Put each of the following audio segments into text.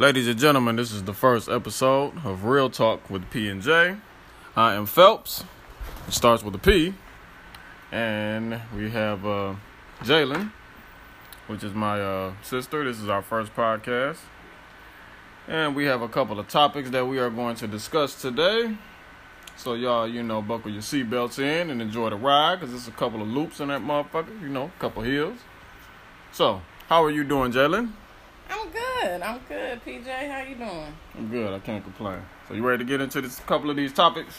Ladies and gentlemen, this is the first episode of Real Talk with P and J. I am Phelps. It starts with a P, and we have uh, Jalen, which is my uh, sister. This is our first podcast, and we have a couple of topics that we are going to discuss today. So y'all, you know, buckle your seatbelts in and enjoy the ride, cause there's a couple of loops in that motherfucker. You know, a couple hills. So, how are you doing, Jalen? I'm good. I'm good. PJ, how you doing? I'm good. I can't complain. So you ready to get into this couple of these topics?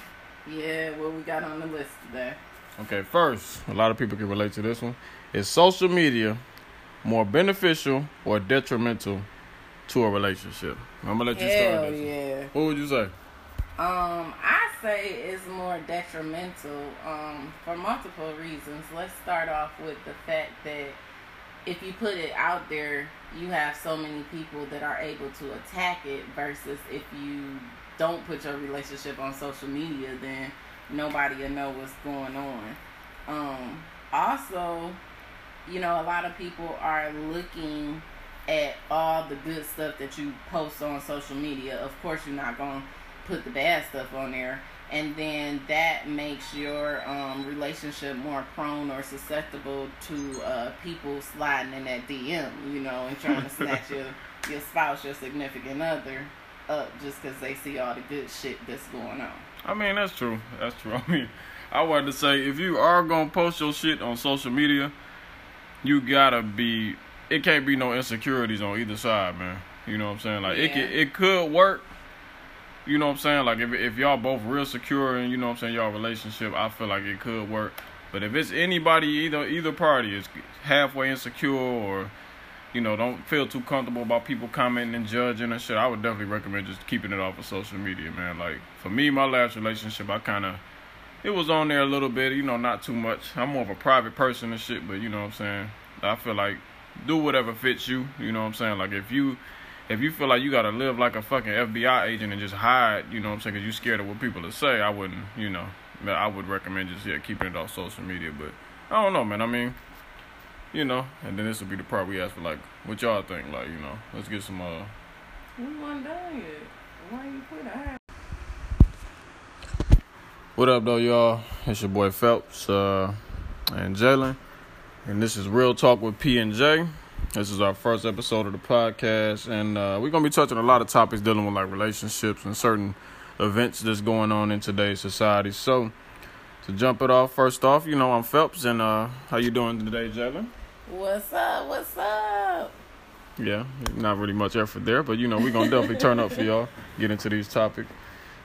Yeah, what we got on the list today? Okay, first, a lot of people can relate to this one. Is social media more beneficial or detrimental to a relationship? I'm gonna let you Hell start this. yeah. What would you say? Um, I say it's more detrimental um, for multiple reasons. Let's start off with the fact that if you put it out there, you have so many people that are able to attack it versus if you don't put your relationship on social media, then nobody will know what's going on. Um, also, you know, a lot of people are looking at all the good stuff that you post on social media. Of course, you're not going to put the bad stuff on there. And then that makes your um, relationship more prone or susceptible to uh, people sliding in that DM, you know, and trying to snatch your, your spouse, your significant other up just because they see all the good shit that's going on. I mean, that's true. That's true. I mean, I wanted to say if you are gonna post your shit on social media, you gotta be. It can't be no insecurities on either side, man. You know what I'm saying? Like it Yeah. could, it could work. You know what I'm saying? Like if if y'all both real secure and you know what I'm saying y'all relationship, I feel like it could work. But if it's anybody either either party is halfway insecure or you know don't feel too comfortable about people commenting and judging and shit, I would definitely recommend just keeping it off of social media, man. Like for me, my last relationship, I kind of it was on there a little bit, you know, not too much. I'm more of a private person and shit, but you know what I'm saying. I feel like do whatever fits you. You know what I'm saying. Like if you if you feel like you gotta live like a fucking FBI agent and just hide, you know what I'm saying, because you're scared of what people will say, I wouldn't, you know, I would recommend just yeah keeping it off social media. But I don't know, man. I mean, you know, and then this will be the part we ask for like what y'all think. Like you know, let's get some uh We weren't done yet. Why you put that? What up, though, y'all? It's your boy Phelps uh, and Jalen, and this is Real Talk with P and J. This is our first episode of the podcast, and uh, we're gonna be touching a lot of topics dealing with like relationships and certain events that's going on in today's society. So, to jump it off, first off, you know I'm Phelps, and uh, how you doing today, Jalen? What's up? What's up? Yeah, not really much effort there, but you know we're gonna definitely turn up for y'all, get into these topics.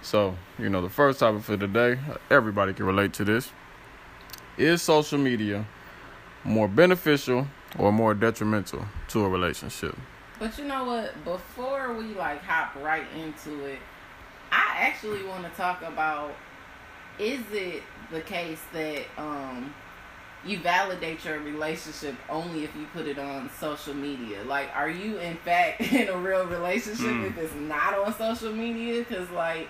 So, you know, the first topic for today, everybody can relate to this. Is social media more beneficial or more detrimental to a relationship? But you know what? Before we like hop right into it, I actually want to talk about is it the case that um you validate your relationship only if you put it on social media? Like, are you in fact in a real relationship Mm. if it's not on social media? Because like,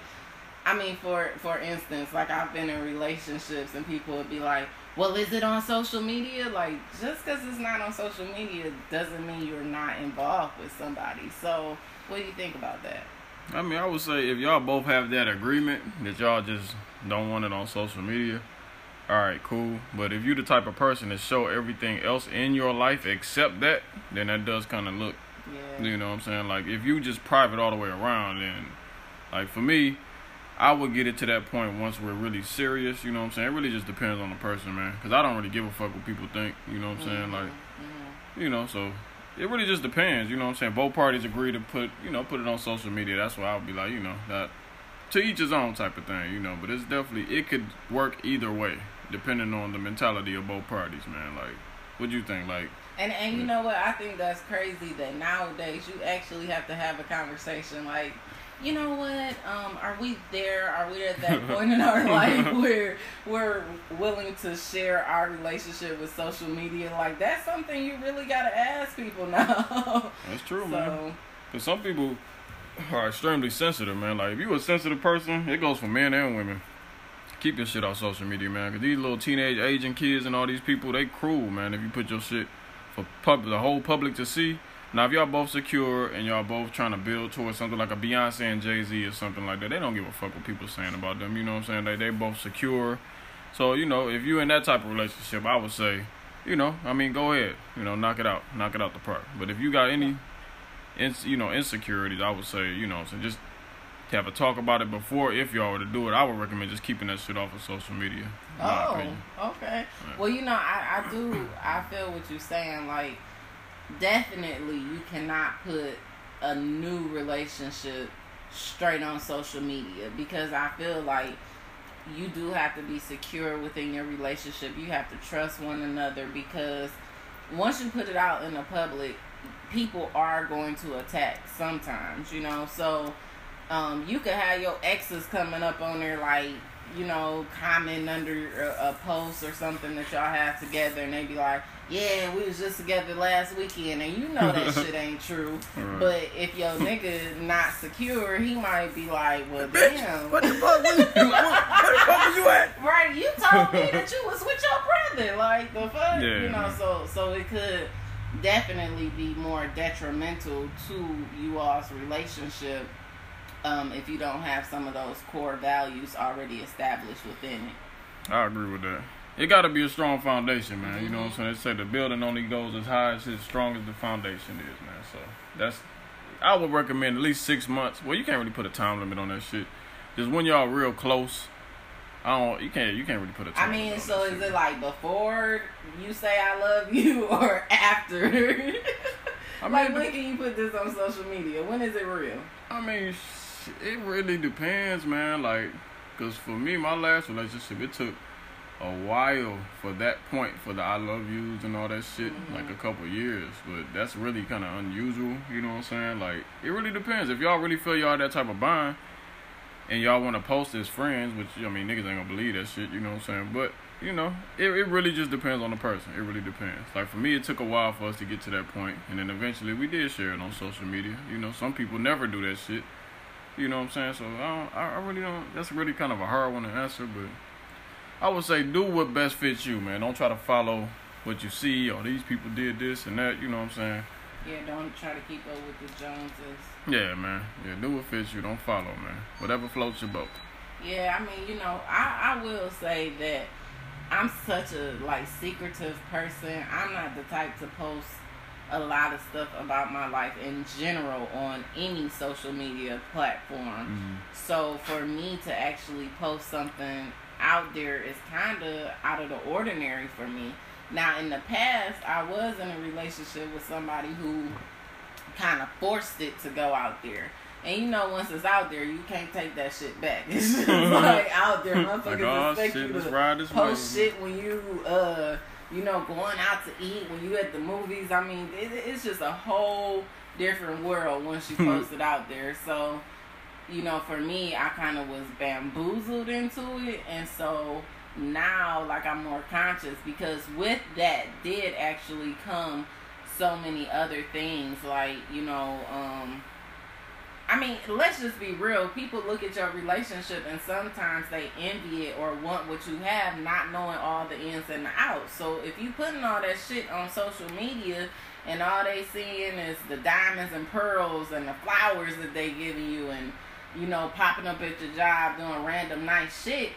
I mean, for for instance, like I've been in relationships and people would be like, "Well, is it on social media?" Like, just because it's not on social media doesn't mean you're not involved with somebody. So, what do you think about that? I mean, I would say if y'all both have that agreement that y'all just don't want it on social media, all right, cool. But if you're the type of person to show everything else in your life except that, then that does kind of look Yeah. You know what I'm saying? Like if you just private all the way around, then like for me, I would get it to that point once we're really serious. You know what I'm saying? It really just depends on the person, man. Because I don't really give a fuck what people think. You know what I'm saying? Like Mhm. you know, so it really just depends. You know what I'm saying? Both parties agree to put you know put it on social media. That's why I would be like, you know, that to each his own type of thing. You know, but it's definitely it could work either way depending on the mentality of both parties, man. Like, what do you think? Like. And and you know what? I think that's crazy that nowadays you actually have to have a conversation like, you know what? Um, are we there? Are we at that point in our life where we're willing to share our relationship with social media? Like that's something you really gotta ask people now. That's true, man. so Cause some people are extremely sensitive, man. Like if you a sensitive person, it goes for men and women. Keep your shit off social media, man. Cause these little teenage aging kids and all these people, they cruel, man. If you put your shit for pub- the whole public to see, Now, if y'all both secure and y'all both trying to build towards something like a Beyonce and Jay Z or something like that, they don't give a fuck what people saying about them. You know what I'm saying? They they both secure. So you know, if you in that type of relationship, I would say, you know, I mean, go ahead, you know, knock it out, knock it out the park. But if you got any, ins, you know, insecurities, I would say, you know, so just have a talk about it before. If y'all were to do it, I would recommend just keeping that shit off of social media. Oh, okay. Well, you know, I I do I feel what you're saying, like definitely you cannot put a new relationship straight on social media because I feel like you do have to be secure within your relationship. You have to trust one another because once you put it out in the public, people are going to attack sometimes, you know. So um, you could have your exes coming up on there like you know, comment under a, a, post or something that y'all have together, and they'd be like, "Yeah, we was just together last weekend," and you know that shit ain't true. Right. But if your nigga not secure, he might be like, "Well, damn, what the fuck? Where, the fuck was you at?" Right? You told me that you was with your brother. Like the fuck, yeah. you know. So, so it could definitely be more detrimental to you all's relationship um, if you don't have some of those core values already established within it. I agree with that. It got to be a strong foundation, man. You know what I'm saying? They say the building only goes as high as as strong as the foundation is, man. So that's I would recommend at least six months. Well, you can't really put a time limit on that shit. Just when y'all real close. I don't. You can't. You can't really put a time. I mean, so is shit. it like before you say I love you or after? I mean, like when can you put this on social media? When is it real? I mean it really depends, man. Like, cause for me, my last relationship, it took a while for that point for the I love yous and all that shit, mm-hmm. like a couple years. But that's really kind of unusual. You know what I'm saying? Like, it really depends. If y'all really feel y'all that type of bond, and y'all want to post as friends, which I mean, niggas ain't gonna believe that shit. You know what I'm saying? But you know, it, it really just depends on the person. It really depends. Like for me, it took a while for us to get to that point, and then eventually we did share it on social media. You know, some people never do that shit. You know what I'm saying? So I, I really don't. That's really kind of a hard one to answer, but I would say do what best fits you, man. Don't try to follow what you see or these people did this and that. You know what I'm saying? Yeah, don't try to keep up with the Joneses. Yeah, man. Yeah, do what fits you. Don't follow, man. Whatever floats your boat. Yeah, I mean, you know, I I will say that I'm such a like secretive person. I'm not the type to post a lot of stuff about my life in general on any social media platform. Mm-hmm. So for me to actually post something out there is kind of out of the ordinary for me. Now, in the past, I was in a relationship with somebody who kind of forced it to go out there. And you know, once it's out there, you can't take that shit back. It's just like out there, motherfuckers like, oh, expect shit, you to post way. shit when you uh you know, going out to eat, when you at the movies. I mean, it, it's just a whole different world once you post it out there. So, you know, for me, I kind of was bamboozled into it. And so now, like, I'm more conscious because with that did actually come so many other things. Like, you know, um, I mean, let's just be real. People look at your relationship and sometimes they envy it or want what you have, not knowing all the ins and the outs. So if you putting all that shit on social media and all they seeing is the diamonds and pearls and the flowers that they giving you and you know popping up at your job doing random nice shit,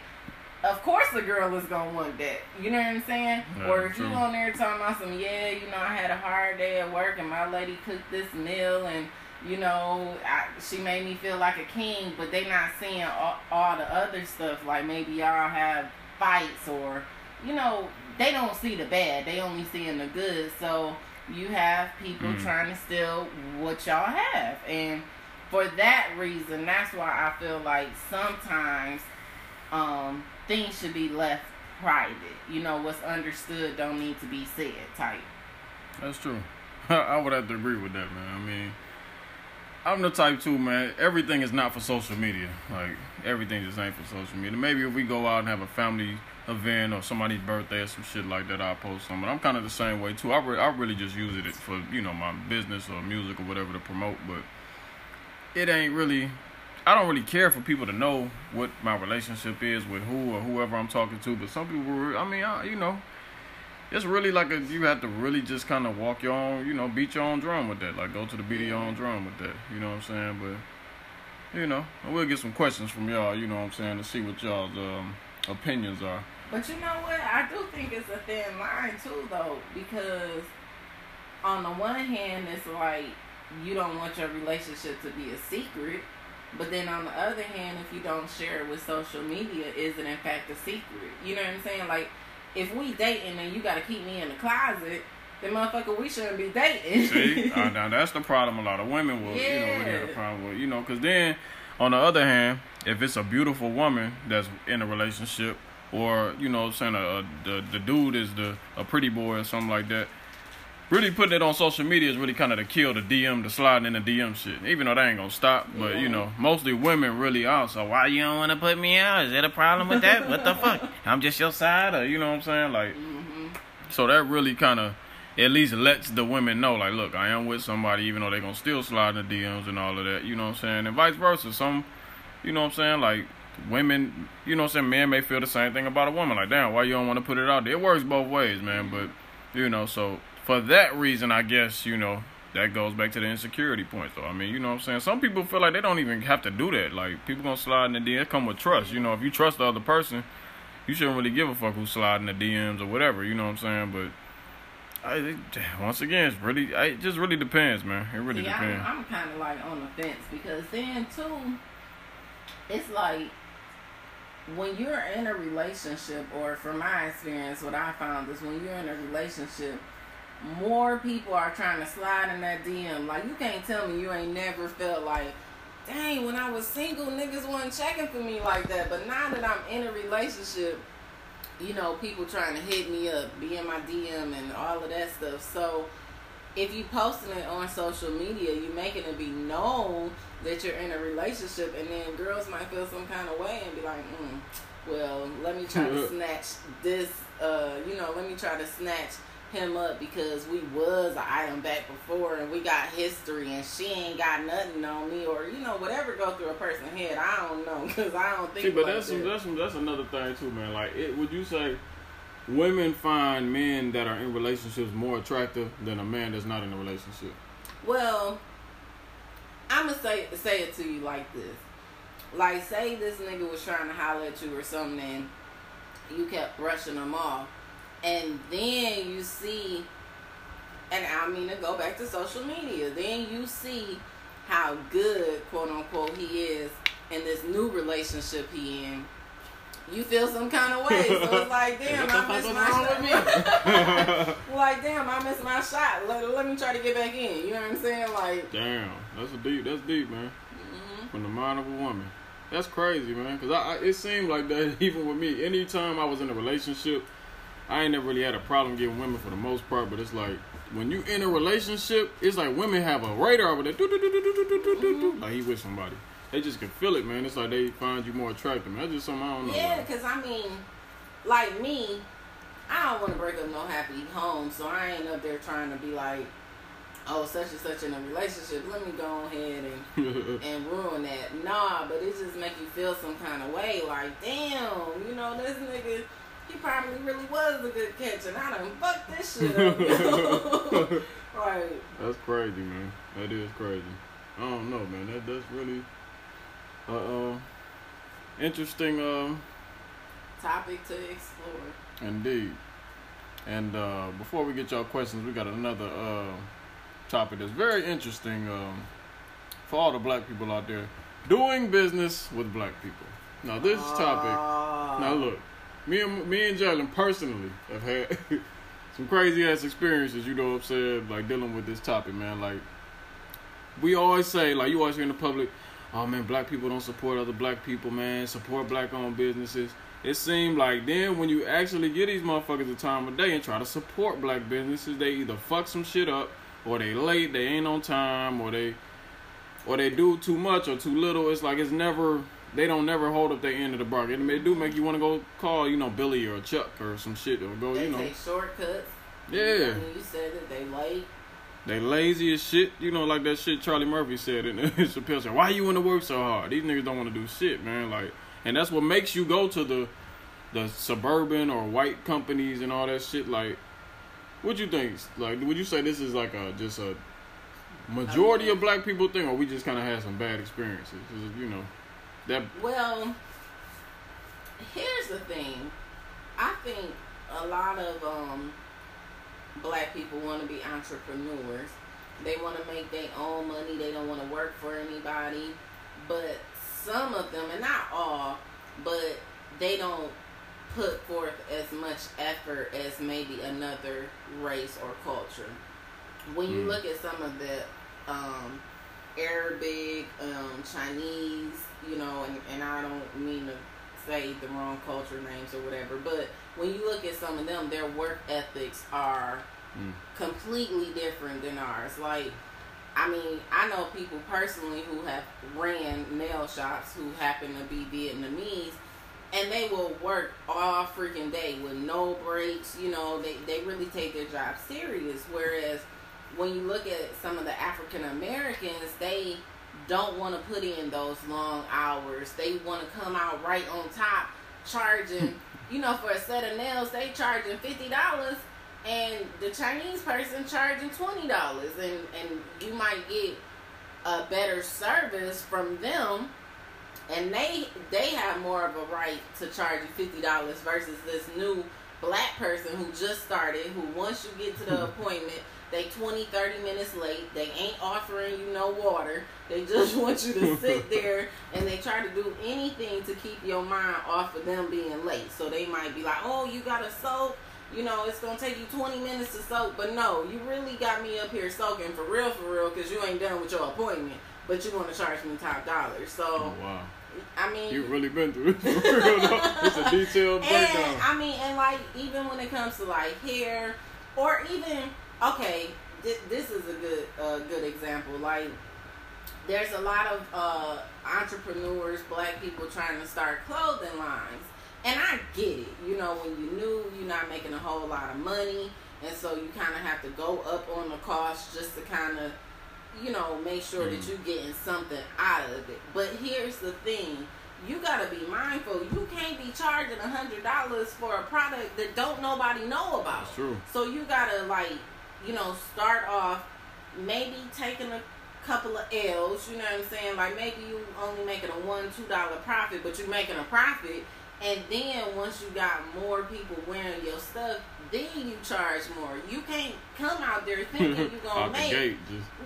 of course the girl is gonna want that. You know what I'm saying? Yeah, or if true. you on there talking about some, yeah, you know, I had a hard day at work and my lady cooked this meal and you know, I, she made me feel like a king, but they not seeing all, all the other stuff. Like maybe y'all have fights or, you know, they don't see the bad. They only seeing the good. So you have people mm. trying to steal what y'all have. And for that reason, that's why I feel like sometimes um, things should be left private. You know, what's understood don't need to be said type. That's true. I would have to agree with that, man. I mean, I'm the type too, man. Everything is not for social media. Like everything just ain't for social media. Maybe if we go out and have a family event or somebody's birthday or some shit like that, I'll post some. But I'm kind of the same way too. I, re- I really just use it for you know my business or music or whatever to promote. But it ain't really. I don't really care for people to know what my relationship is with who or whoever I'm talking to. But some people, I mean, I, you know, it's really like a you have to really just kind of walk your own, you know, beat your own drum with that. Like go to the beat of your own drum with that. You know what I'm saying? But you know, we'll get some questions from y'all. You know what I'm saying to see what y'all's um, opinions are. But you know what? I do think it's a thin line too, though, because on the one hand, it's like you don't want your relationship to be a secret. But then on the other hand, if you don't share it with social media, is it in fact a secret? You know what I'm saying? Like if we dating and you got to keep me in the closet, then motherfucker, we shouldn't be dating. See, uh, now that's the problem. A lot of women will, yeah. you know, really have a problem with, you know, because then on the other hand, if it's a beautiful woman that's in a relationship, or you know, saying a, a, the the dude is the a pretty boy or something like that, really putting it on social media is really kind of to kill the DM, the sliding in the DM shit. Even though that ain't gonna stop, but yeah. you know, mostly women really are. So why you don't want to put me out? Is that a problem with that? what the fuck? I'm just your side, or you know what I'm saying? Like, mm-hmm. so that really kind of at least lets the women know, like, look, I am with somebody, even though they gonna still slide in the DMs and all of that. You know what I'm saying? And vice versa. Some, you know what I'm saying? Like women, you know what I'm saying? Men may feel the same thing about a woman. Like, damn, why you don't want to put it out there? It works both ways, man. But you know, so for that reason, I guess, you know, that goes back to the insecurity point, though. I mean, you know what I'm saying? Some people feel like they don't even have to do that. Like, people gonna slide in the DMs, come with trust. You know, if you trust the other person, you shouldn't really give a fuck who's sliding the DMs or whatever, you know what I'm saying? But I, once again, it's really, it just really depends, man. It really See, depends. I'm, I'm kind of like on the fence because then, too, it's like when you're in a relationship, or from my experience, what I found is when you're in a relationship, more people are trying to slide in that DM. Like you can't tell me you ain't never felt like, dang, when I was single, niggas wasn't checking for me like that. But now that I'm in a relationship, you know, people trying to hit me up, be in my DM and all of that stuff. So if you posting it on social media, you making it be known that you're in a relationship, and then girls might feel some kind of way and be like, mm, well, let me try to snatch this. Uh, you know, let me try to snatch him up because we was an item back before and we got history and she ain't got nothing on me or you know whatever go through a person's head I don't know because I don't think. See, but that's some, that's that's another thing too, man. Like, it, would you say women find men that are in relationships more attractive than a man that's not in a relationship? Well, I'm gonna say say it to you like this. Like, say this nigga was trying to holler at you or something, and you kept brushing him off and then you see and I mean to go back to social media, then you see how good quote unquote he is in this new relationship he in. You feel some kind of way, so it's like, damn, I missed my shot. like, damn, I missed my shot. Let, let me try to get back in. You know what I'm saying? Like, damn, that's a deep, that's deep, man. Mm-hmm. From the mind of a woman, that's crazy, man. Cause I, I, it seemed like that even with me. Anytime I was in a relationship I ain't never really had a problem getting women for the most part, but it's like when you in a relationship, it's like women have a radar over there. Mm-hmm. Like he with somebody. They just can feel it, man. It's like they find you more attractive. Man. That's just something I don't know. Yeah, because I mean, like me, I don't want to break up no happy home, so I ain't up there trying to be like, oh, such and such in a relationship. Let me go ahead and and ruin that. Nah, but it just make you feel some kind of way. Like, damn, you know, this nigga he probably really was a good catch, and I done fucked this shit up. right. That's crazy, man. That is crazy. I don't know, man. That that's really uh, uh interesting um topic to explore. Indeed. And uh, before we get y'all questions, we got another uh, topic that's very interesting um, for all the black people out there. Doing business with black people. Now this topic. Now look, me and me and Jalen personally have had some crazy ass experiences. You know what I'm saying? Like dealing with this topic, man. Like we always say, like you always hear in the public, oh man, black people don't support other black people, man. Support black owned businesses. It seemed like then when you actually get these motherfuckers the time of day and try to support black businesses, they either fuck some shit up, or they late, they ain't on time, or they or they do too much or too little. It's like it's never they don't never hold up their end of the bargain. They do make you want to go call, you know, Billy or Chuck or some shit or go, they you know. They shortcuts. Yeah. You said that they late. They lazy as shit, you know, like that shit Charlie Murphy said in Chappelle said, "Why you want to work so hard? These niggas don't want to do shit, man." Like, and that's what makes you go to the the suburban or white companies and all that shit. Like, What you think? Like, would you say this is like a just a majority of black people thing, or we just kind of had some bad experiences? you know, that Well, here's the thing. I think a lot of um, black people want to be entrepreneurs. They want to make their own money. They don't want to work for anybody. But some of them, and not all, but they don't put forth as much effort as maybe another race or culture. When you Mm. look at some of the um, Arabic, um, Chinese, you know, and, and I don't mean to say the wrong culture names or whatever, but when you look at some of them, their work ethics are Mm. completely different than ours. Like, I mean, I know people personally who have ran nail shops who happen to be Vietnamese, and they will work all freaking day with no breaks. You know, they, they really take their job serious. Whereas when you look at some of the African Americans, they don't want to put in those long hours. They want to come out right on top, charging. you know, for a set of nails, they charging fifty dollars, and the Chinese person charging twenty dollars, and and you might get a better service from them and they they have more of a right to charge you fifty dollars versus this new black person who just started who once you get to the appointment they 20 30 minutes late they ain't offering you no water they just want you to sit there and they try to do anything to keep your mind off of them being late so they might be like oh you gotta soak you know it's gonna take you 20 minutes to soak but no you really got me up here soaking for real for real because you ain't done with your appointment but you want to charge me top dollar so oh wow, I mean, you've really been through it real. though. It's a detailed and breakdown. I mean, and like even when it comes to like hair, or even okay, th- this is a good uh, good example. Like, there's a lot of uh, entrepreneurs, black people trying to start clothing lines, and I get it. You know, when you're new, you're not making a whole lot of money, and so you kind of have to go up on the cost just to kind of you know, make sure that Mhm. you're getting something out of it. But here's the thing. You gotta be mindful. You can't be charging a hundred dollars for a product that don't nobody know about. That's true. So you gotta like, you know, start off maybe taking a couple of L's, you know what I'm saying? Like maybe you only making a one, two dollar profit, but you're making a profit. And then once you got more people wearing your stuff, then you charge more. You can't come out there thinking you're gonna make gate,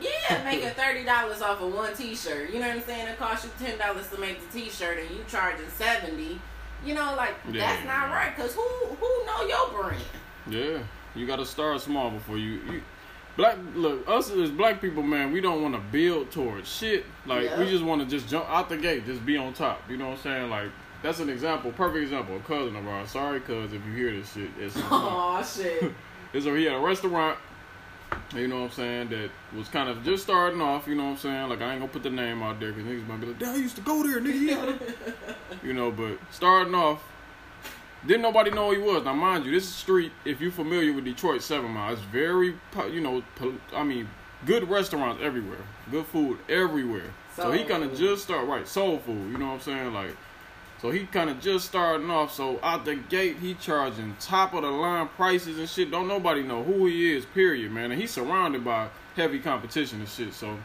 yeah, making thirty dollars off of one T-shirt. You know what I'm saying? It costs you ten dollars to make the T-shirt, and you charging seventy. You know, like Yeah. that's not right. Cause who who know your brand? Yeah, you gotta start small before you. you black look us as black people, man. We don't want to build towards shit. Like we just want to just jump out the gate, just be on top. You know what I'm saying? Like that's an example, perfect example. A cousin of ours. Sorry, cuz if you hear this shit, it's Oh shit. it's a, he had a restaurant. You know what I'm saying? That was kind of just starting off. You know what I'm saying? Like I ain't gonna put the name out there because niggas might be like, "Damn, I used to go there, nigga." Yeah. you know, but starting off, didn't nobody know who he was. Now, mind you, this street, if you're familiar with Detroit Seven Mile, it's very, you know, I mean, good restaurants everywhere, good food everywhere. So, he kind of just start right, soul food. You know what I'm saying? Like, so he kind of just starting off. So out the gate, he charging top of the line prices and shit. Don't nobody know who he is. Period, man. And he's surrounded by heavy competition and shit. So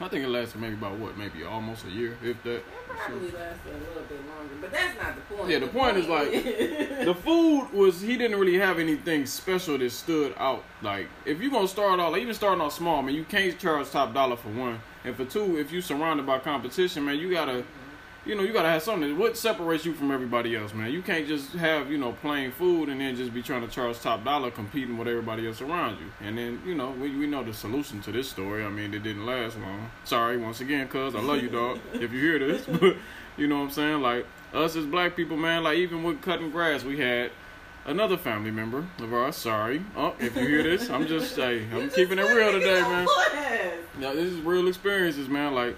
I think it lasted maybe about what, maybe almost a year, if that. Probably lasted a little bit longer, but that's not the point. Yeah, the point is, like, the food was he didn't really have anything special that stood out. Like if you're gonna start off, like, even starting off small, man, you can't charge top dollar for one, and for two, if you're surrounded by competition, man, you gotta, you know, you gotta have something. What separates you from everybody else, man? You can't just have you know plain food and then just be trying to charge top dollar, competing with everybody else around you. And then you know we, we know the solution to this story. I mean, it didn't last long. Sorry once again, cuz I love you, dog. if you hear this, but you know what I'm saying, like us as black people, man, like even with cutting grass, we had another family member of ours. Sorry, oh, if you hear this, I'm just saying, I'm keeping it real today, man. Now this is real experiences, man. Like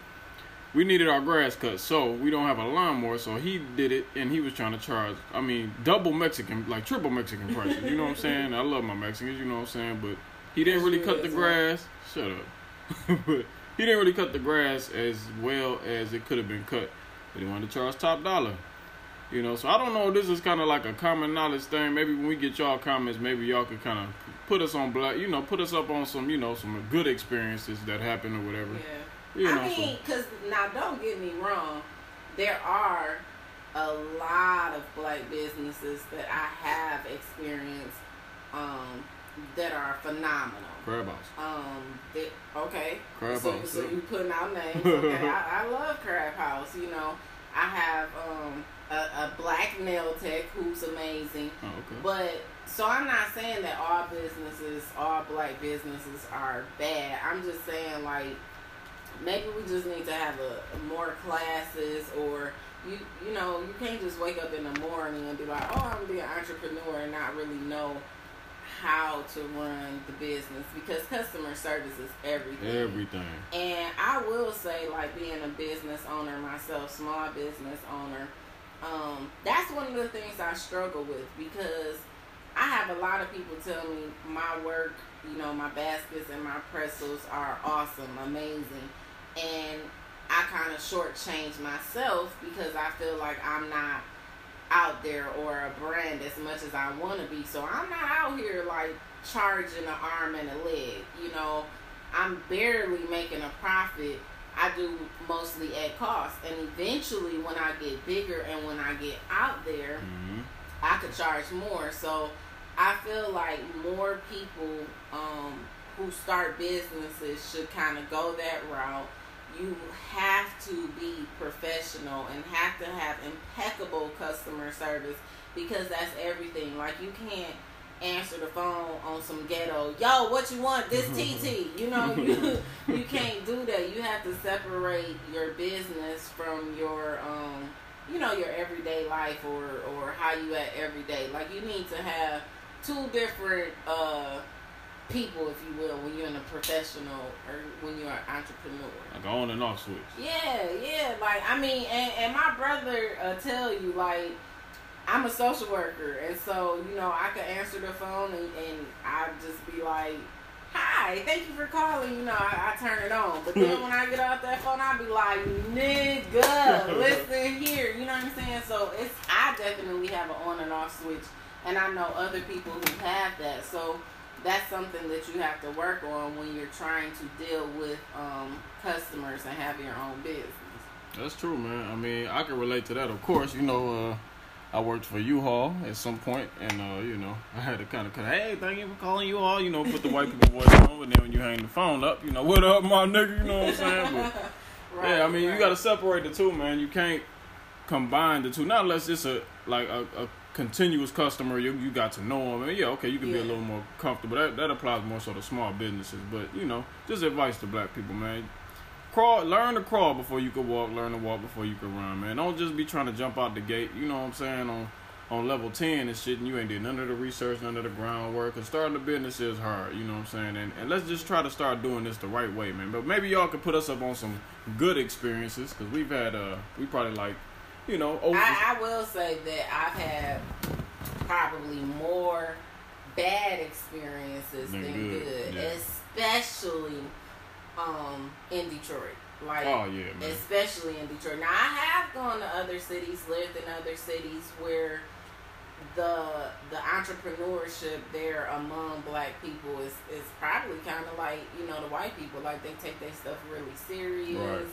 we needed our grass cut, so we don't have a lawnmower. So he did it, and he was trying to charge. I mean, double Mexican, like triple Mexican prices. You know what I'm saying? I love my Mexicans. You know what I'm saying? But he didn't really cut the grass. Shut up. but he didn't really cut the grass as well as it could have been cut. But he wanted to charge top dollar. You know, so I don't know. This is kind of like a common knowledge thing. Maybe when we get y'all comments, maybe y'all could kind of put us on black. You know, put us up on some, you know, some good experiences that happened or whatever. Yeah. You know, I mean, because now don't get me wrong, there are a lot of black businesses that I have experienced um, that are phenomenal. Crab House. Um, they, okay. Crab so, House. So you putting out names. Okay, I, I, love Crab House. You know, I have um, a, a, black nail tech who's amazing. Oh, okay. But so I'm not saying that all businesses, all black businesses are bad. I'm just saying like maybe we just need to have a, more classes or you you know you can't just wake up in the morning and be like oh I'm gonna be an entrepreneur and not really know how to run the business because customer service is everything. Everything. And I will say, like being a business owner myself, small business owner, um, that's one of the things I struggle with because I have a lot of people tell me my work, you know, my baskets and my pretzels are awesome, amazing, and I kind of shortchange myself because I feel like I'm not out there or a brand as much as I want to be. So I'm not out here like charging an arm and a leg. You know, I'm barely making a profit. I do mostly at cost. And eventually, when I get bigger and when I get out there, mm-hmm. I could charge more. So I feel like more people um, who start businesses should kind of go that route you have to be professional and have to have impeccable customer service because that's everything. Like you can't answer the phone on some ghetto, yo, what you want? This TT. You know, you you can't do that. You have to separate your business from your um you know, your everyday life or or how you at every day. Like you need to have two different uh people, if you will, when you're in a professional or when you're an entrepreneur. Like on and off switch. Yeah, yeah. Like I mean, and, and my brother uh, tell you like I'm a social worker, and so you know I could answer the phone and, and I just be like. Hi, thank you for calling. You know, I, I turn it on. But then when I get off that phone, I be like, nigga, listen here. You know what I'm saying? So it's I definitely have an on and off switch, and I know other people who have that. So that's something that you have to work on when you're trying to deal with um, customers and have your own business. That's true, man. I mean, I can relate to that. Of course, you know, uh, I worked for U-Haul at some point, and uh, you know, I had to kind of, hey, thank you for calling U-Haul. You know, put the white people voice on, and then when you hang the phone up, you know, what up, my nigga? You know what I'm saying? But, right, yeah, I mean, right. you got to separate the two, man. You can't combine the two, not unless it's a like a, a continuous customer, you you got to know them. And yeah, okay, you can yeah. be a little more comfortable. That that applies more so to small businesses. But you know, just advice to black people, man. Crawl, learn to crawl before you can walk. Learn to walk before you can run, man. Don't just be trying to jump out the gate. You know what I'm saying on on level 10 and shit and you ain't did none of the research, none of the groundwork. And starting a business is hard, you know what I'm saying? And, and let's just try to start doing this the right way, man. But maybe y'all could put us up on some good experiences because we've had, uh, we probably like you know. Over- I, I will say that I've had probably more bad experiences than, than good, good yeah. especially um, in Detroit. Like, oh yeah, man. especially in Detroit. Now I have gone to other cities, lived in other cities where the the entrepreneurship there among black people is is probably kind of like you know the white people. Like they take their stuff really serious. Right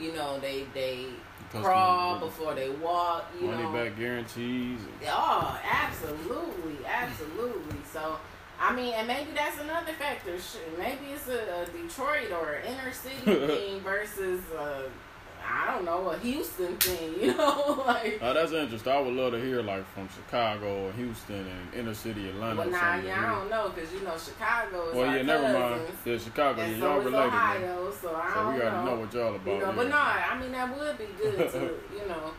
you know, they they crawl before they walk. You money know, back guarantees. Oh, absolutely, absolutely. So. I mean, and maybe that's another factor. Maybe it's a, a Detroit or an inner city thing versus uh, I don't know, a Houston thing, you know, like. Oh, that's interesting. I would love to hear like from Chicago or Houston and inner city Atlanta. Well, nah, yeah, I don't know because you know Chicago is. Well, yeah, never mind. Yeah, Chicago. And yeah, y'all so related. Ohio, so I so we gotta know. know what y'all about. You know, but no, I mean that would be good to you know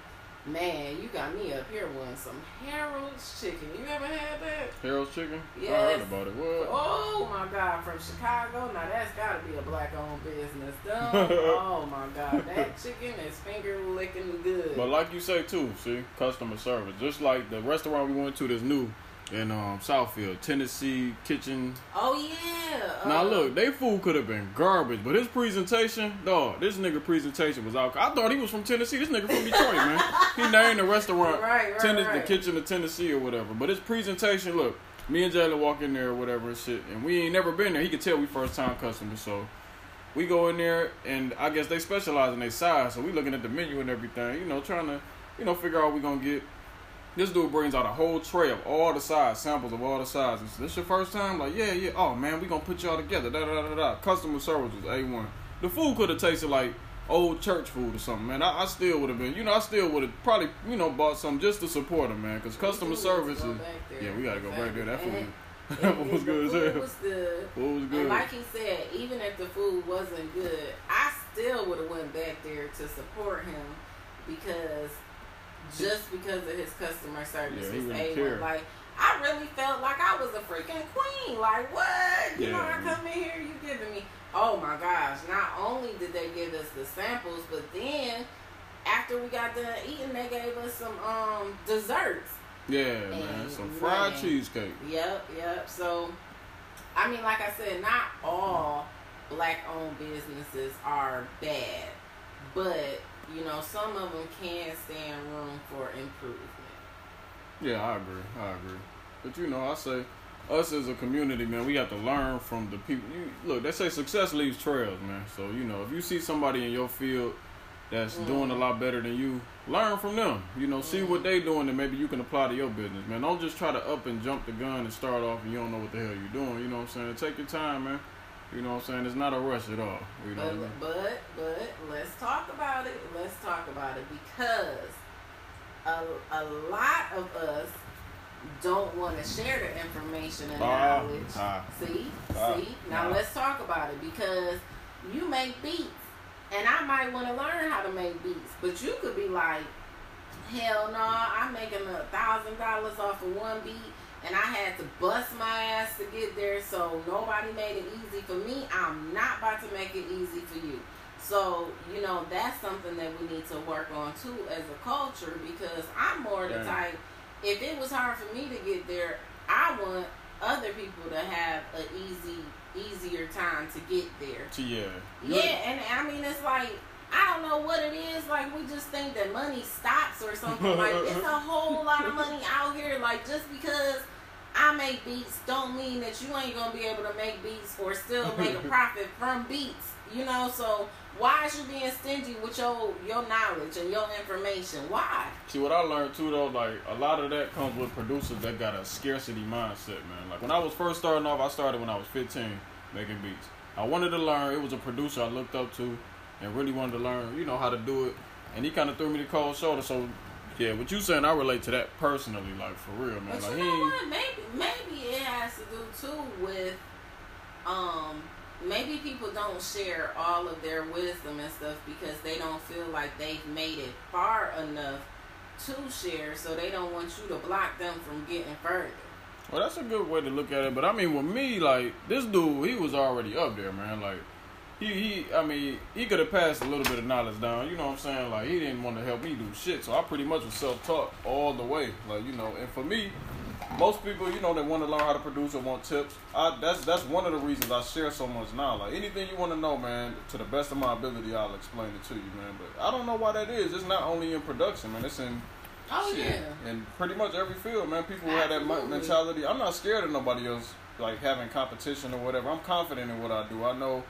Man, you got me up here wanting some Harold's chicken. You ever had that? Harold's chicken? Yes. I heard about it. What? Oh my God, from Chicago. Now that's got to be a black-owned business. oh my God, that chicken is finger licking good. But like you say too, see, customer service. Just like the restaurant we went to, this new in um Southfield, Tennessee Kitchen. Oh yeah. Now Uh, look, they food could have been garbage, but his presentation, dog, this nigga presentation was out. I thought he was from Tennessee. This nigga from Detroit, man. He named the restaurant Right, right, Tennis, right. the kitchen of Tennessee or whatever. But his presentation, look, me and Jalen walk in there or whatever and shit, and we ain't never been there. He could tell we first time customers, so we go in there and I guess they specialize in their size, so we looking at the menu and everything, you know, trying to, you know, figure out what we gonna get. This dude brings out a whole tray of all the size, samples of all the sizes. This your first time? Like, yeah, yeah. Oh man, we gonna put y'all together. Da da da da. Customer service was a one. The food could have tasted like old church food or something, man. I, I still would have been, you know, I still would have probably, you know, bought some just to support them, man. Cause customer service is, go back there. yeah, we gotta go back there. That food, it- that food was good as food hell. was good. Food was And like he said, even if the food wasn't good, I still would have went back there to support him because just because of his customer service Yeah, was really A1. Like I really felt like I was a freaking queen. Like what? You know, I come in here, you giving me oh my gosh, not only did they give us the samples, but then after we got done eating they gave us some um desserts. Yeah, man. Some fried man. cheesecake. Yep, yep. So, I mean, like I said, not all black owned businesses are bad, but you know, some of them can stand room for improvement. Yeah, I agree. I agree. But you know, I say us as a community, man, we have to learn from the people. You, look, they say success leaves trails, man. So you know, if you see somebody in your field that's doing a mm-hmm. lot better than you, learn from them. You know, see what mm-hmm. they doing, and maybe you can apply to your business, man. Don't just try to up and jump the gun and start off and you don't know what the hell you're doing. You know what I'm saying? Take your time, man. You know what I'm saying? It's not a rush at all. You know. But, but, but, let's talk about it. Let's talk about it because a, a lot of us don't want to share the information and Ah, knowledge. ah. see, Ah, see. Now nah. let's talk about it because you make beats, and I might want to learn how to make beats, but you could be like, hell no, I'm making a thousand dollars off of one beat. And I had to bust my ass to get there, so nobody made it easy for me. I'm not about to make it easy for you. So, you know, that's something that we need to work on too as a culture because I'm more the type, if it was hard for me to get there, I want other people to have an easy, easier time to get there. To yeah. Yeah, and I mean, it's like, I don't know what it is. Like, we just think that money stops or something. like, it's a whole lot of money out here. Like, just because I make beats don't mean that you ain't gonna be able to make beats or still make a profit from beats. You know, so why is you being stingy with your your knowledge and your information? Why? See what I learned too though, like a lot of that comes with producers that got a scarcity mindset, man. Like when I was first starting off, I started when I was 15 making beats. I wanted to learn. It was a producer I looked up to, and really wanted to learn, you know, how to do it. And he kind of threw me the cold shoulder. So, yeah, what you saying, I relate to that personally, like for real, man. But Like you know what? Maybe maybe it has to do too with um maybe people don't share all of their wisdom and stuff because they don't feel like they've made it far enough to share, so they don't want you to block them from getting further. Well, that's a good way to look at it. But I mean, with me, like this dude, he was already up there, man. Like he, he, I mean, he could have passed a little bit of knowledge down. You know what I'm saying? Like he didn't want to help me do shit, so I pretty much was self-taught all the way. Like you know, and for me, most people, you know, they want to learn how to produce or want tips. I, that's that's one of the reasons I share so much now. Like anything you want to know, man, to the best of my ability, I'll explain it to you, man. But I don't know why that is. It's not only in production, man. It's in Oh Shit. yeah. And pretty much every field, man, people who have that mentality. I'm not scared of nobody else, like having competition or whatever. I'm confident in what I do. I know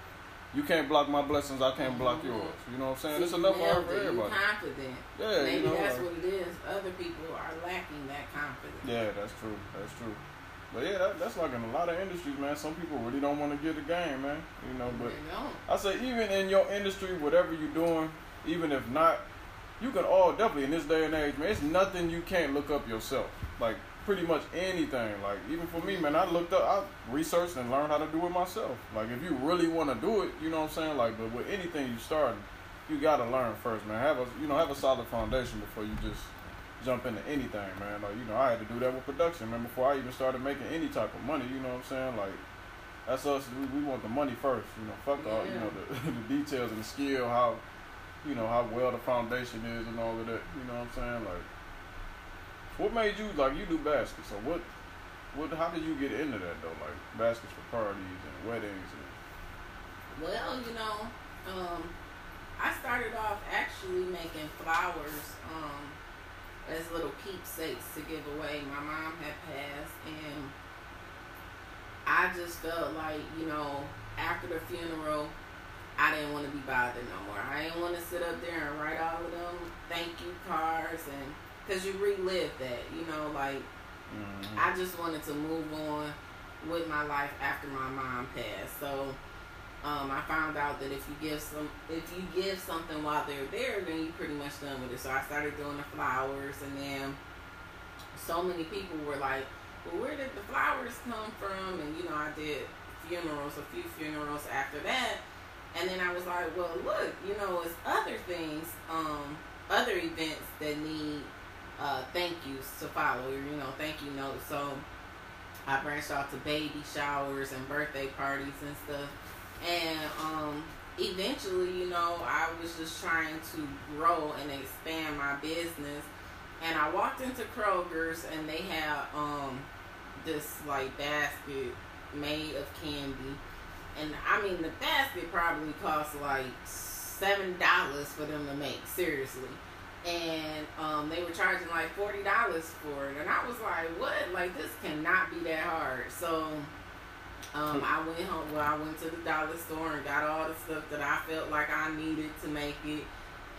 you can't block my blessings, I can't block yours. You know what I'm saying? See, It's enough for, nailed for it. You everybody. confident. Yeah, Maybe you know. that's like- what it is. Other people are lacking that confidence. yeah, that's true. That's true. But yeah, that, that's like in a lot of industries, man. Some people really don't want to get the game, man. You know, but They don't. I say even in your industry, whatever you're doing, even if not, you can all definitely in this day and age, man. It's nothing you can't look up yourself. Like pretty much anything. Like even for me, man, I looked up, I researched and learned how to do it myself. Like if you really want to do it, you know what I'm saying. Like, but with anything you start, you gotta learn first, man. Have a you know have a solid foundation before you just jump into anything, man. Like you know I had to do that with production, man. Before I even started making any type of money, you know what I'm saying. Like that's us. We, we want the money first. You know, fuck all. You know the, the details and the skill, how you know how well the foundation is, and all of that. You know what I'm saying? Like, what made you like you do baskets? So what? what? How did you get into that though? Like baskets for parties and weddings and. Well, you know, um, I started off actually making flowers um, as little keepsakes to give away. My mom had passed, and I just felt like, you know, after the funeral, I didn't want to be bothered no more. I didn't want to sit up there and write all of them thank you cards and because you relive that, you know, like mm-hmm. I just wanted to move on with my life after my mom passed. So um, I found out that if you give some, if you give something while they're there, then you're pretty much done with it. So I started doing the flowers, and then so many people were like, "Well, where did the flowers come from?" And you know, I did funerals, a few funerals after that, and then I was like, "Well, look, you know, it's other things, um, other events that need uh, thank yous to follow, you know, thank you notes." So I branched out to baby showers and birthday parties and stuff and um, eventually, you know, I was just trying to grow and expand my business. And I walked into Kroger's and they had um, this like basket made of candy. And I mean, the basket probably cost like seven dollars for them to make. Seriously. And um, they were charging like forty dollars for it, and I was like, "What? Like this cannot be that hard." So um, I went home. Well, I went to the dollar store and got all the stuff that I felt like I needed to make it,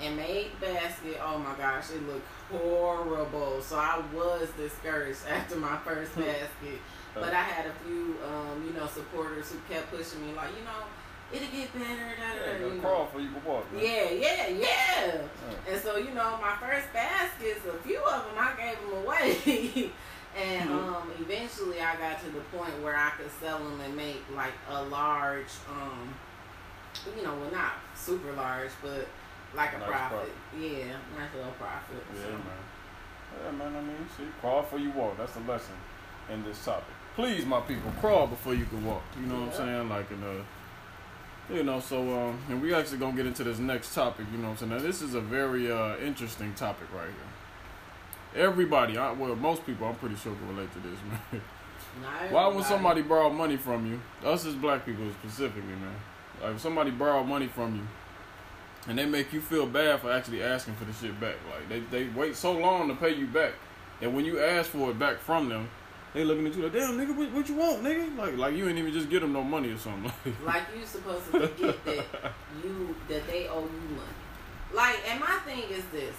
and made basket. Oh my gosh, it looked horrible. So I was discouraged after my first basket. But I had a few, um, you know, supporters who kept pushing me, like, you know, it'll get better. Da, da, yeah, you crawl for you walk. Yeah, yeah, yeah, yeah. And so, you know, my first baskets, a few of them, I gave them away. And mm-hmm. um, eventually, I got to the point where I could sell them and make like a large, um, you know, well, not super large, but like a nice profit. profit. Yeah, nice little profit. Yeah, so. man. Yeah, man. I mean, see, crawl before you walk. That's the lesson in this topic. Please, my people, crawl before you can walk. You know yeah. what I'm saying? Like in a, you know. So, um, and we actually gonna get into this next topic. You know what I'm saying? Now, this is a very uh, interesting topic right here. Everybody, I, well, most people, I'm pretty sure can relate to this, man. Why would somebody borrow money from you? Us as black people specifically, man. Like if somebody borrow money from you, and they make you feel bad for actually asking for the shit back. Like they they wait so long to pay you back that when you ask for it back from them, they looking at you like, damn nigga, what, what you want, nigga? Like like you ain't even just get them no money or something. like you supposed to forget that you that they owe you money. Like, and my thing is this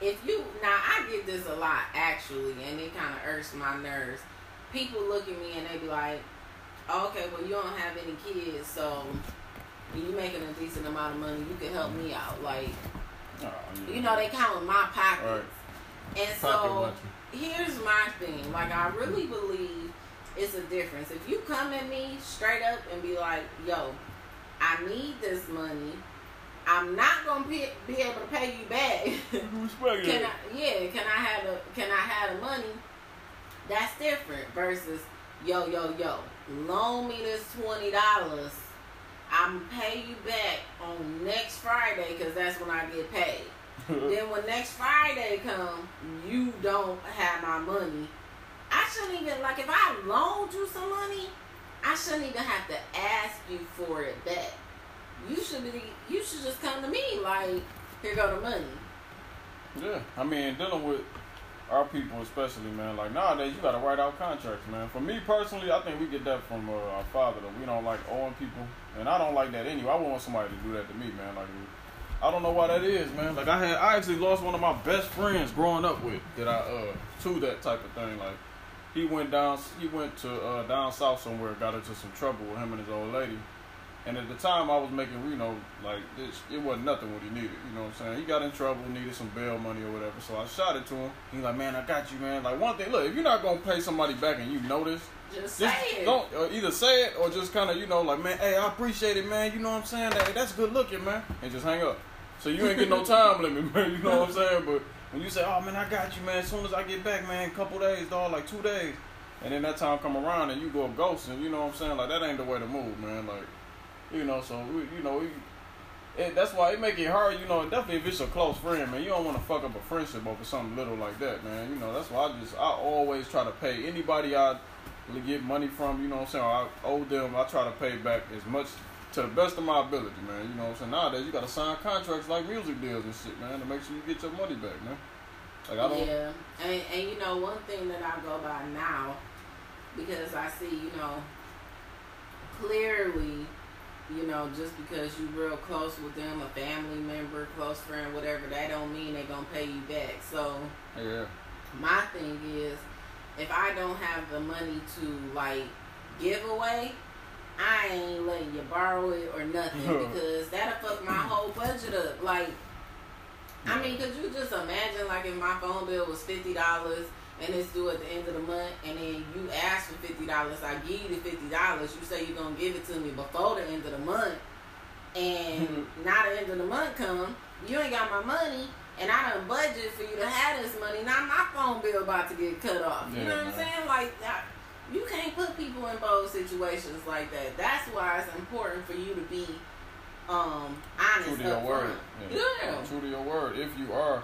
if you now I get this a lot actually, and it kind of irks my nerves. People look at me and they be like, oh, "Okay, well you don't have any kids, so you making a decent amount of money. You can help me out." Like, oh, yeah. you know, they count my pockets, right. and so here's my thing. Like, I really believe it's a difference. If you come at me straight up and be like, "Yo, I need this money." I'm not gonna be, be able to pay you back. can I, yeah, can I have a can I have the money? That's different versus yo yo yo. Loan me this twenty dollars. I'm pay you back on next Friday because that's when I get paid. then when next Friday come, you don't have my money. I shouldn't even like if I loaned you some money, I shouldn't even have to ask you for it back you should be you should just come to me like here go the money. Yeah, I mean dealing with our people especially, man. Like nowadays, you gotta write out contracts, man. For me personally, I think we get that from uh, our father. Though we don't like owing people, and I don't like that anyway. I want somebody to do that to me, man. Like I don't know why that is, man. Like I had, I actually lost one of my best friends growing up with that I uh to that type of thing. Like he went down, he went to uh, down south somewhere, got into some trouble with him and his old lady and at the time, I was making, you know, like this, it wasn't nothing what he needed. You know what I'm saying? He got in trouble, needed some bail money or whatever. So I shot it to him. He's like, "Man, I got you, man." Like one thing, look, if you're not gonna pay somebody back and you know this, just, just say it. Don't uh, either say it or just kind of, you know, like, "Man, hey, I appreciate it, man." You know what I'm saying? That that's good looking, man. And just hang up. So you ain't get no time limit, man. You know what I'm saying? But when you say, "Oh man, I got you, man," as soon as I get back, man, couple days, dog, like two days, and then that time come around and you go ghosting, you know what I'm saying? Like that ain't the way to move, man. Like you know, so we, you know, we, it, that's why it make it hard. You know, definitely if it's a close friend, man, you don't want to fuck up a friendship over something little like that, man. You know, that's why I just I always try to pay anybody I get money from. You know what I'm saying? I owe them. I try to pay back as much to the best of my ability, man. You know what I'm saying? Nowadays you gotta sign contracts like music deals and shit, man, to make sure you get your money back, man. Like I don't. Yeah, and and you know one thing that I go by now, because I see you know clearly you know, just because you real close with them, a family member, close friend, whatever, that don't mean they're gonna pay you back. So yeah. my thing is if I don't have the money to like give away, I ain't letting you borrow it or nothing because that'll fuck my whole budget up. Like I mean, could you just imagine like if my phone bill was fifty dollars and it's due at the end of the month, and then you ask for fifty dollars, I give you the fifty dollars. You say you're gonna give it to me before the end of the month, and mm-hmm. now the end of the month come, you ain't got my money, and I done budget for you to have this money. Now my phone bill about to get cut off. Yeah, you know what. I'm saying? Like, you can't put people in both situations like that. That's why it's important for you to be um honest. True to your word. Yeah. yeah. True to your word. If you are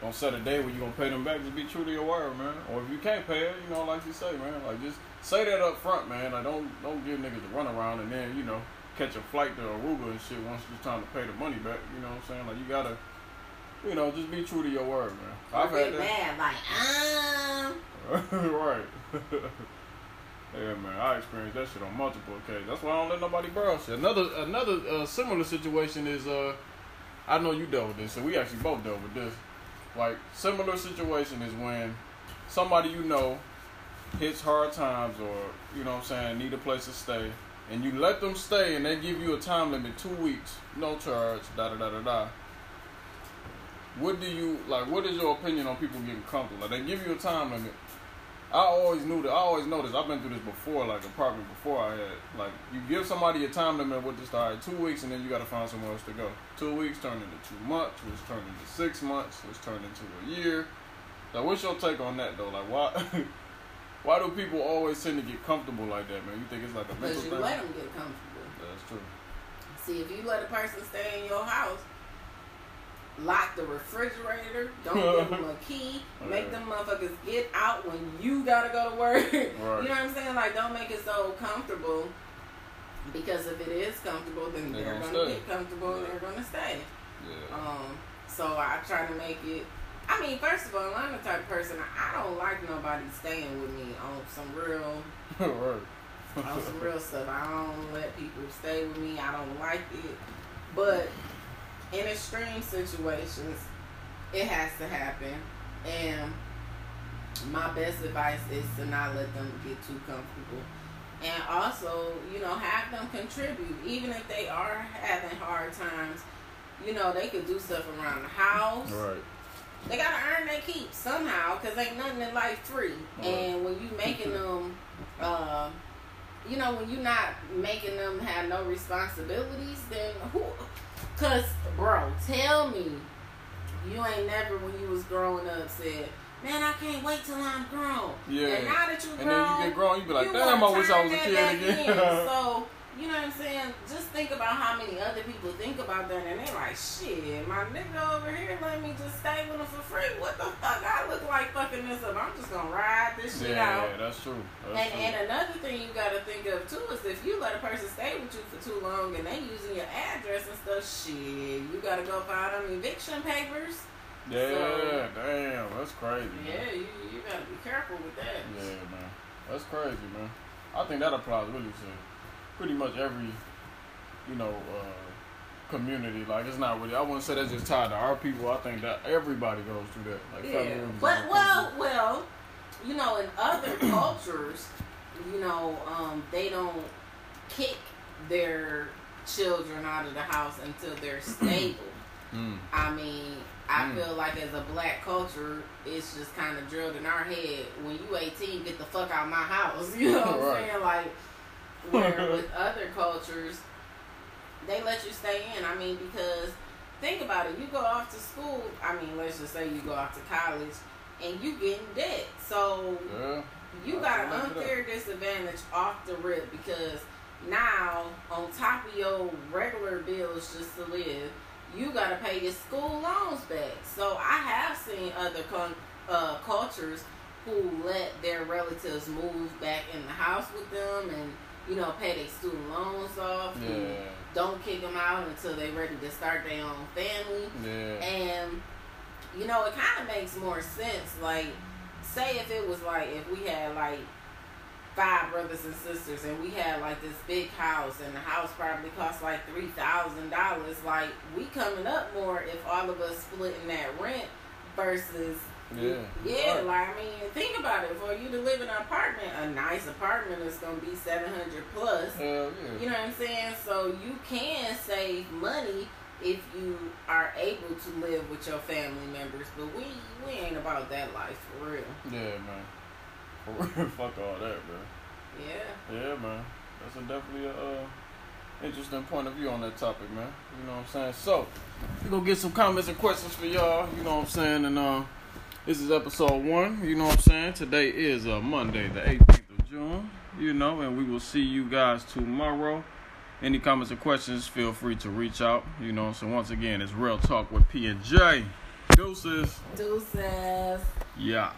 don't set a day where you gonna pay them back. Just be true to your word, man. Or if you can't pay it, you know, like you say, man, like just say that up front, man. Like don't don't give niggas a run around and then you know catch a flight to Aruba and shit once it's time to pay the money back. You know what I'm saying? Like you gotta, you know, just be true to your word, man. I've had that. Mad, like um. right. Yeah, man, I experienced that shit on multiple occasions. That's why I don't let nobody borrow shit. Another another uh, similar situation is uh, I know you dealt with this, so we actually both dealt with this. Like similar situation is when somebody you know hits hard times or you know what I'm saying need a place to stay and you let them stay and they give you a time limit two weeks no charge da da da da da what do you like what is your opinion on people getting comfortable like they give you a time limit I always knew that. I always noticed. I've been through this before, like apartment before I had. Like you give somebody a time limit with this, all right, two weeks, and then you got to find somewhere else to go. Two weeks turned into two months, which turned into six months, which turned into a year. Like, what's your take on that though? Like, why? why do people always tend to get comfortable like that, man? You think it's like a mental thing? Because you let them get comfortable. That's true. See, if you let a person stay in your house lock the refrigerator, don't give them a key, make them motherfuckers get out when you gotta go to work. Right. you know what I'm saying? Like, don't make it so comfortable. Because if it is comfortable, then they're, they're gonna, gonna get comfortable yeah. and they're gonna stay. Yeah. Um. So I try to make it. I mean, first of all, I'm the type of person I don't like nobody staying with me on some real. right. on some real stuff. I don't let people stay with me. I don't like it. But in extreme situations, it has to happen. And my best advice is to not let them get too comfortable. And also, you know, have them contribute. Even if they are having hard times, you know, they could do stuff around the house. Right. They gotta earn their keep somehow, cause ain't nothing in life free. Right. And when you making them, uh, you know, when you're not making them have no responsibilities, then who Cause, bro, tell me, you ain't never when you was growing up said, "Man, I can't wait till I'm grown." Yeah. And now that you grown, and then you get grown, you be like, "Damn, I wish I was a kid again." so you know what I'm saying? Just think about how many other people think about that, and they're like, shit, my nigga over here let me just stay with him for free. What the fuck? I look like fucking this up. I'm just gonna ride this shit yeah, out. Yeah, that's true. That's and true. and another thing you gotta think of too is if you let a person stay with you for too long and they using your address and stuff, shit, you gotta go file them eviction papers. Yeah, so, damn, that's crazy. Yeah, you, you gotta be careful with that. Yeah, man, that's crazy, man. I think that applies really to pretty much every, you know, uh, community. Like it's not really. I wouldn't say that's just tied to our people. I think that everybody goes through that. Like yeah. But well, well, you know, in other cultures, you know, um, they don't kick their children out of the house until they're stable. Mm. I mean, I mm. feel like as a black culture, it's just kind of drilled in our head. When you 18, get the fuck out of my house. You know what right. I'm saying? Like, where with other cultures, they let you stay in. I mean, because think about it. You go off to school. I mean, let's just say you go off to college, and you get in debt. So yeah. you got an unfair disadvantage off the rip because now on top of your regular bills just to live, you gotta pay your school loans back. So I have seen other con- uh, cultures who let their relatives move back in the house with them and you know pay their student loans off. Yeah. Don't kick them out until they're ready to start their own family. Yeah. And you know, it kind of makes more sense. Like, say if it was like if we had like five brothers and sisters, and we had like this big house, and the house probably cost like three thousand dollars. Like, we coming up more if all of us splitting that rent versus. Yeah. Yeah, like I mean, think about it. For you to live in an apartment, a nice apartment is gonna be seven hundred plus. Hell yeah. You know what I'm saying? So you can save money if you are able to live with your family members. But we we ain't about that life for real. Yeah, man. For real, fuck all that, bro. Yeah. Yeah, man. That's a definitely a uh, interesting point of view on that topic, man. You know what I'm saying? So, we gonna get some comments and questions for y'all. You know what I'm saying? And uh, this is episode one. You know what I'm saying? Today is uh, Monday, the 18th of June. You know, and we will see you guys tomorrow. Any comments or questions, feel free to reach out. You know, so once again, it's Real Talk with P and J. Deuces. Deuces. Yeah.